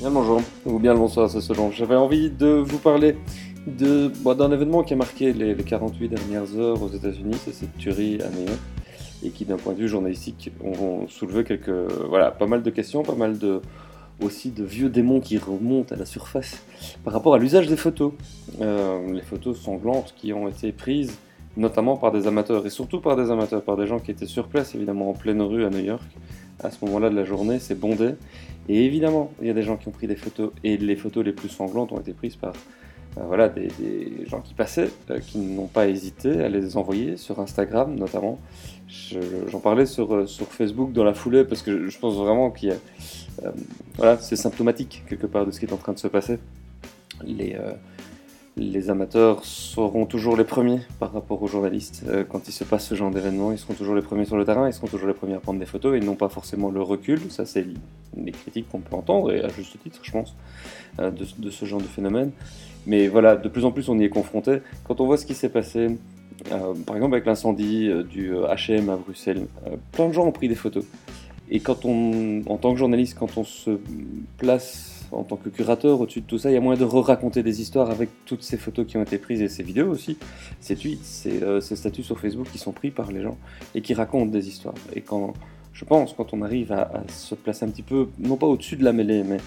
Bien le bonjour, ou bien le bonsoir, c'est selon. J'avais envie de vous parler de, bon, d'un événement qui a marqué les, les 48 dernières heures aux États-Unis, c'est cette tuerie à New et qui, d'un point de vue journalistique, ont soulevé quelques, voilà, pas mal de questions, pas mal de, aussi de vieux démons qui remontent à la surface par rapport à l'usage des photos. Euh, les photos sanglantes qui ont été prises notamment par des amateurs, et surtout par des amateurs, par des gens qui étaient sur place, évidemment, en pleine rue à New York. À ce moment-là de la journée, c'est bondé. Et évidemment, il y a des gens qui ont pris des photos, et les photos les plus sanglantes ont été prises par euh, voilà, des, gens qui passaient, euh, qui n'ont pas hésité à les envoyer sur Instagram notamment. J'en parlais sur, euh, sur Facebook dans la foulée parce que je pense vraiment. Euh, voilà, c'est symptomatique quelque part de ce qui est en train de se passer. Les, les amateurs seront toujours les premiers par rapport aux journalistes. Euh, quand il se passe ce genre d'événement, ils seront toujours les premiers sur le terrain, ils seront toujours les premiers à prendre des photos, et n'ont pas forcément le recul. Ça, c'est les critiques qu'on peut entendre, et à juste titre, je pense, euh, de, ce genre de phénomène. Mais voilà, de plus en plus, on y est confronté. Quand on voit ce qui s'est passé, euh, par exemple avec l'incendie du H&M à Bruxelles, plein de gens ont pris des photos. Et quand on, en tant que journaliste, quand on se place en tant que curateur au-dessus de tout ça, il y a moyen de re-raconter des histoires avec toutes ces photos qui ont été prises et ces vidéos aussi, ces tweets, ces, euh, ces, statuts sur Facebook qui sont pris par les gens et qui racontent des histoires. Et quand, je pense, quand on arrive à, se placer un petit peu, non pas au-dessus de la mêlée, mais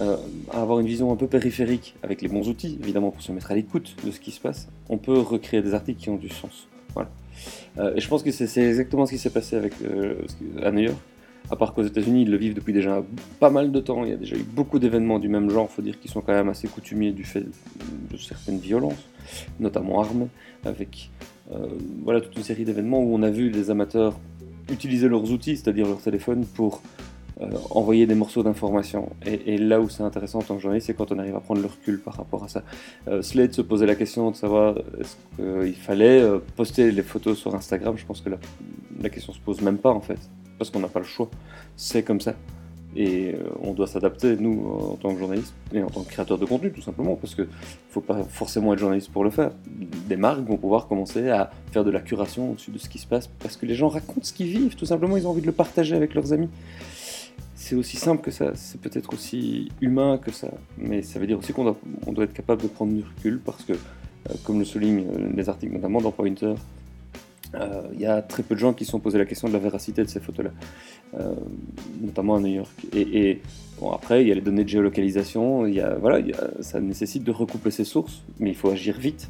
euh, à avoir une vision un peu périphérique, avec les bons outils, évidemment, pour se mettre à l'écoute de ce qui se passe, on peut recréer des articles qui ont du sens. Voilà. Euh, et je pense que c'est exactement ce qui s'est passé avec, euh, à New York à part qu'aux États-Unis, ils le vivent depuis déjà pas mal de temps. Il y a déjà eu beaucoup d'événements du même genre, il faut dire, qui sont quand même assez coutumiers du fait de certaines violences, notamment armées, avec euh, voilà, toute une série d'événements où on a vu les amateurs utiliser leurs outils, c'est-à-dire leur téléphone, pour euh, envoyer des morceaux d'informations. Et, là où c'est intéressant en tant que journaliste, c'est quand on arrive à prendre le recul par rapport à ça. Euh, Slade se posait la question de savoir est-ce qu'il fallait euh, poster les photos sur Instagram. Je pense que la, la question se pose même pas en fait parce qu'on n'a pas le choix. C'est comme ça. Et euh, on doit s'adapter, nous, en tant que journaliste et en tant que créateur de contenu, tout simplement, parce qu'il ne faut pas forcément être journaliste pour le faire. Des marques vont pouvoir commencer à faire de la curation au-dessus de ce qui se passe, parce que les gens racontent ce qu'ils vivent, tout simplement, ils ont envie de le partager avec leurs amis. C'est aussi simple que ça, c'est peut-être aussi humain que ça, mais ça veut dire aussi qu'on doit, être capable de prendre du recul, parce que, euh, comme le soulignent les articles notamment dans Pointer, il euh, y a très peu de gens qui se sont posé la question de la véracité de ces photos-là, euh, notamment à New York. Et, bon, après, il y a les données de géolocalisation, y a, voilà, ça nécessite de recouper ses sources, mais il faut agir vite.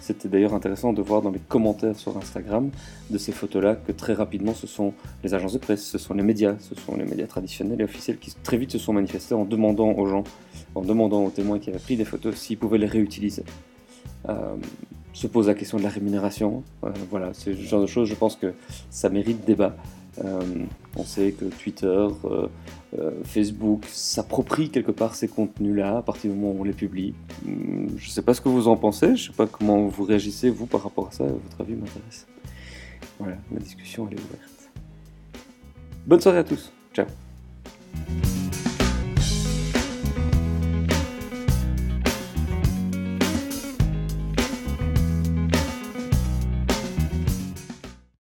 C'était d'ailleurs intéressant de voir dans les commentaires sur Instagram de ces photos-là que très rapidement ce sont les agences de presse, ce sont les médias, ce sont les médias traditionnels et officiels qui très vite se sont manifestés en demandant aux gens, en demandant aux témoins qui avaient pris des photos s'ils pouvaient les réutiliser. Euh, se pose la question de la rémunération. Euh, voilà, ce genre de choses, je pense que ça mérite débat. Euh, on sait que Twitter, euh, euh Facebook s'approprient quelque part ces contenus-là à partir du moment où on les publie. Hmm, je ne sais pas ce que vous en pensez, je ne sais pas comment vous réagissez, vous, par rapport à ça. Votre avis m'intéresse. Voilà, la discussion, elle est ouverte. Bonne soirée à tous. Ciao.